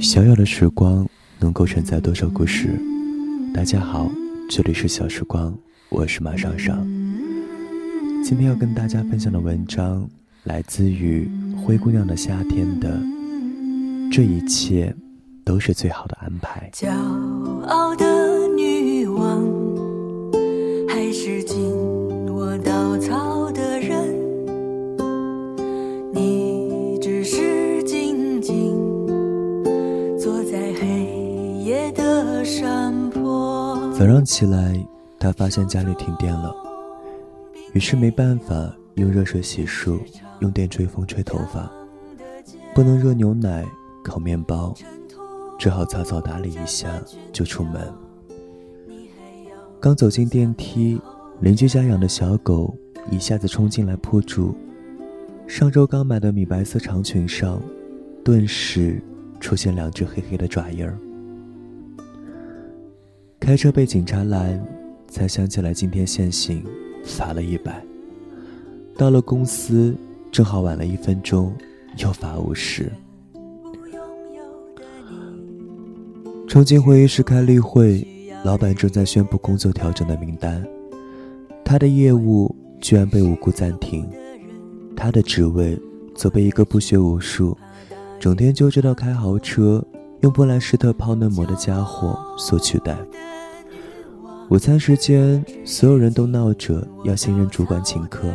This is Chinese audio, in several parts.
小小的时光能够承载多少故事？大家好，这里是小时光，我是马尚尚。今天要跟大家分享的文章来自于灰姑娘的夏天的，这一切都是最好的安排。骄傲的起来，他发现家里停电了，于是没办法用热水洗漱，用电吹风吹头发，不能热牛奶、烤面包，只好草草打理一下就出门。刚走进电梯，邻居家养的小狗一下子冲进来扑住，上周刚买的米白色长裙上，顿时出现两只黑黑的爪印儿。开车被警察拦，才想起来今天限行，罚了一百。到了公司，正好晚了一分钟，又罚五十。冲进会议室开例会，老板正在宣布工作调整的名单，他的业务居然被无故暂停，他的职位则被一个不学无术、整天就知道开豪车、用布兰斯特泡嫩膜的家伙所取代。午餐时间，所有人都闹着要新任主管请客，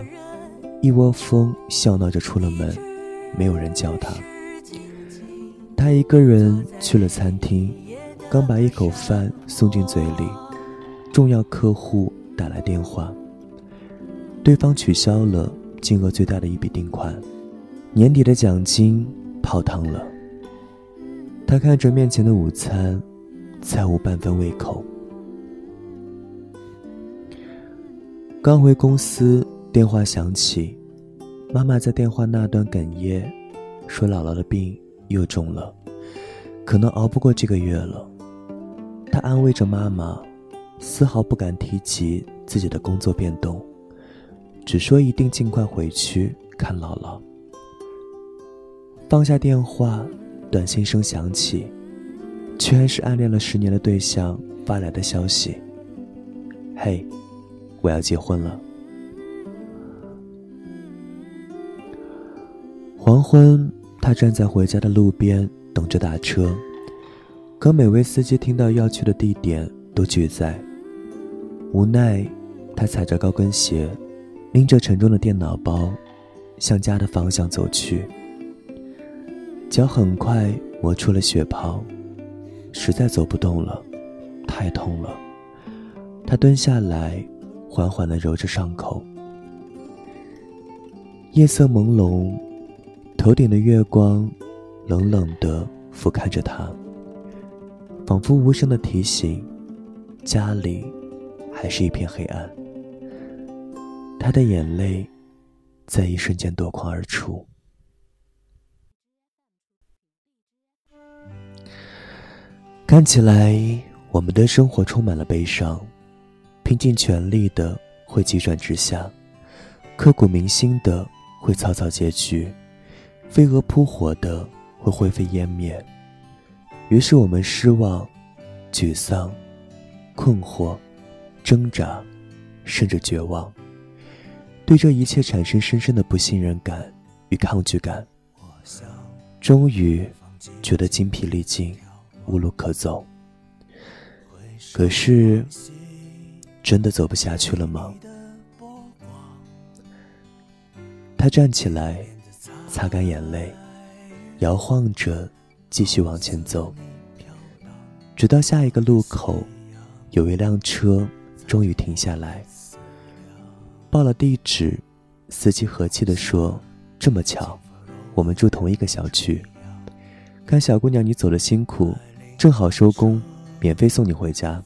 一窝蜂笑闹着出了门，没有人叫他。他一个人去了餐厅，刚把一口饭送进嘴里，重要客户打来电话，对方取消了金额最大的一笔订款，年底的奖金泡汤了。他看着面前的午餐，再无半分胃口。刚回公司，电话响起，妈妈在电话那端哽咽，说姥姥的病又重了，可能熬不过这个月了。他安慰着妈妈，丝毫不敢提及自己的工作变动，只说一定尽快回去看姥姥。放下电话，短信声响起，居然是暗恋了十年的对象发来的消息：“嘿。”我要结婚了。黄昏，他站在回家的路边等着打车，可每位司机听到要去的地点都拒载。无奈，他踩着高跟鞋，拎着沉重的电脑包，向家的方向走去。脚很快磨出了血泡，实在走不动了，太痛了。他蹲下来。缓缓地揉着伤口，夜色朦胧，头顶的月光冷冷地俯瞰着他，仿佛无声的提醒：家里还是一片黑暗。他的眼泪在一瞬间夺眶而出。看起来，我们的生活充满了悲伤。拼尽全力的会急转直下，刻骨铭心的会草草结局，飞蛾扑火的会灰飞烟灭。于是我们失望、沮丧、困惑、挣扎，甚至绝望，对这一切产生深深的不信任感与抗拒感。终于觉得精疲力尽，无路可走。可是。真的走不下去了吗？他站起来，擦干眼泪，摇晃着继续往前走，直到下一个路口，有一辆车终于停下来。报了地址，司机和气地说：“这么巧，我们住同一个小区。看小姑娘你走的辛苦，正好收工，免费送你回家。”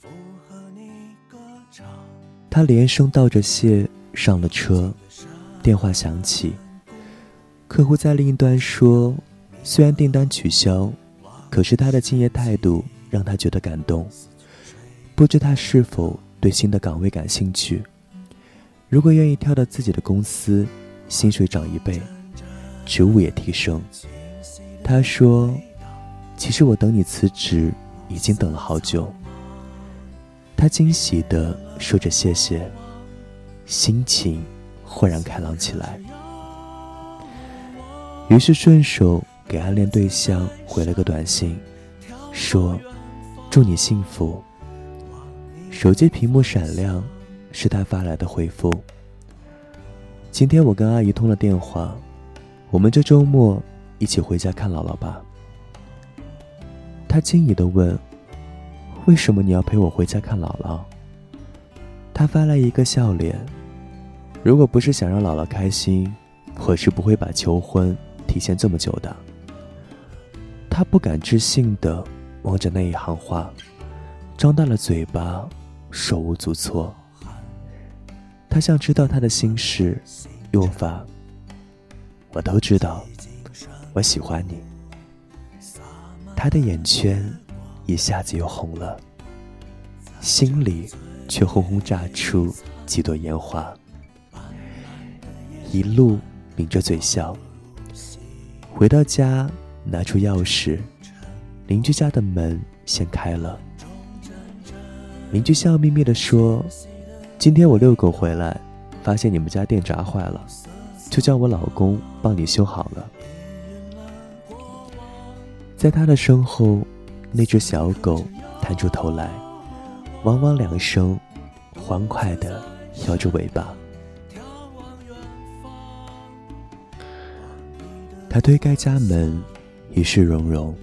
他连声道着谢，上了车。电话响起，客户在另一端说：“虽然订单取消，可是他的敬业态度让他觉得感动。不知他是否对新的岗位感兴趣？如果愿意跳到自己的公司，薪水涨一倍，职务也提升。他说：“其实我等你辞职已经等了好久。”他惊喜地说着谢谢，心情豁然开朗起来。于是顺手给暗恋对象回了个短信，说：“祝你幸福。”手机屏幕闪亮，是他发来的回复。今天我跟阿姨通了电话，我们这周末一起回家看姥姥吧。他惊疑地问。为什么你要陪我回家看姥姥？他发来一个笑脸。如果不是想让姥姥开心，我是不会把求婚提前这么久的。他不敢置信的望着那一行话，张大了嘴巴，手无足措。他想知道他的心事，又发：我都知道，我喜欢你。他的眼圈。一下子又红了，心里却轰轰炸出几朵烟花，一路抿着嘴笑。回到家，拿出钥匙，邻居家的门先开了。邻居笑眯眯地说：“今天我遛狗回来，发现你们家电闸坏了，就叫我老公帮你修好了。”在他的身后。那只小狗探出头来，汪汪两声，欢快地摇着尾巴。他推开家门，一世融融，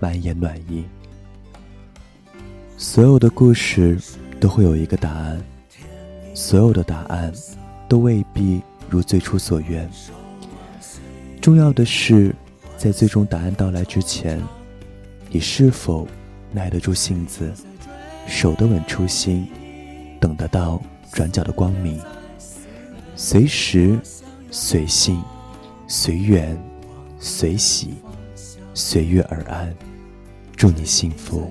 满眼暖意。所有的故事都会有一个答案，所有的答案都未必如最初所愿。重要的是，在最终答案到来之前。你是否耐得住性子，守得稳初心，等得到转角的光明？随时、随性、随缘、随喜，随遇而安。祝你幸福。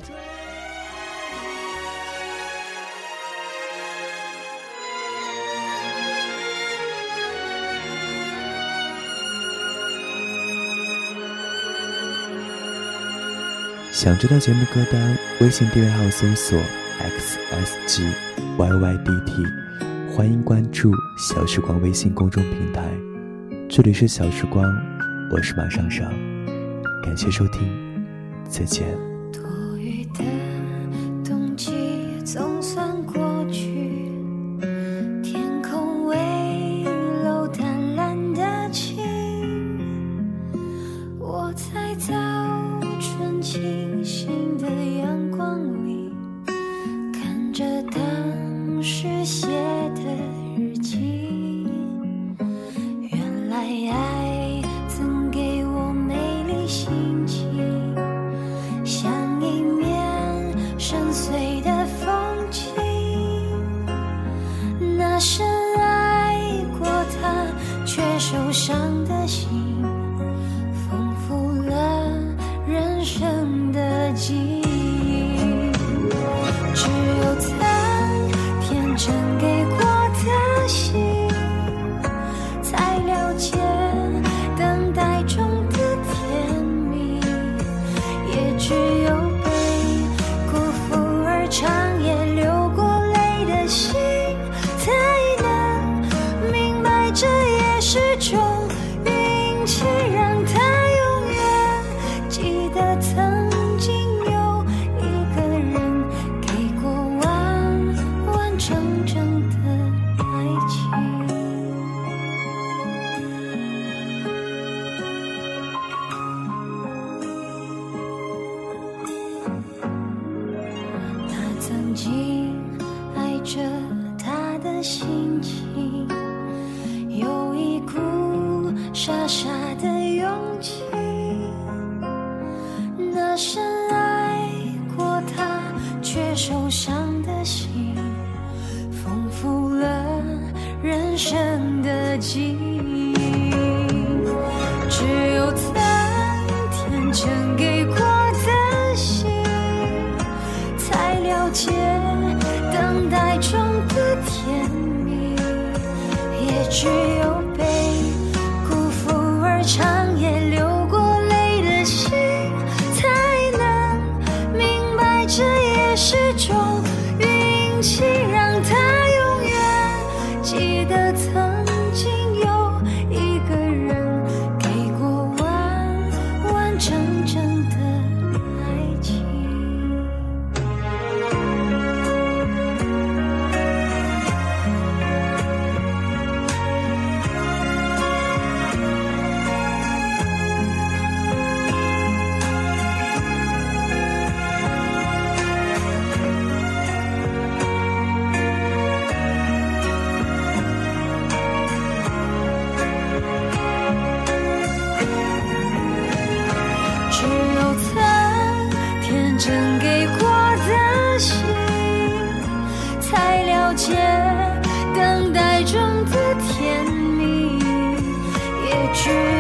想知道节目歌单，微信订阅号搜索 xsgyydt，欢迎关注小时光微信公众平台。这里是小时光，我是马尚尚，感谢收听，再见。深爱过他却受伤的心。着中的甜蜜也只有只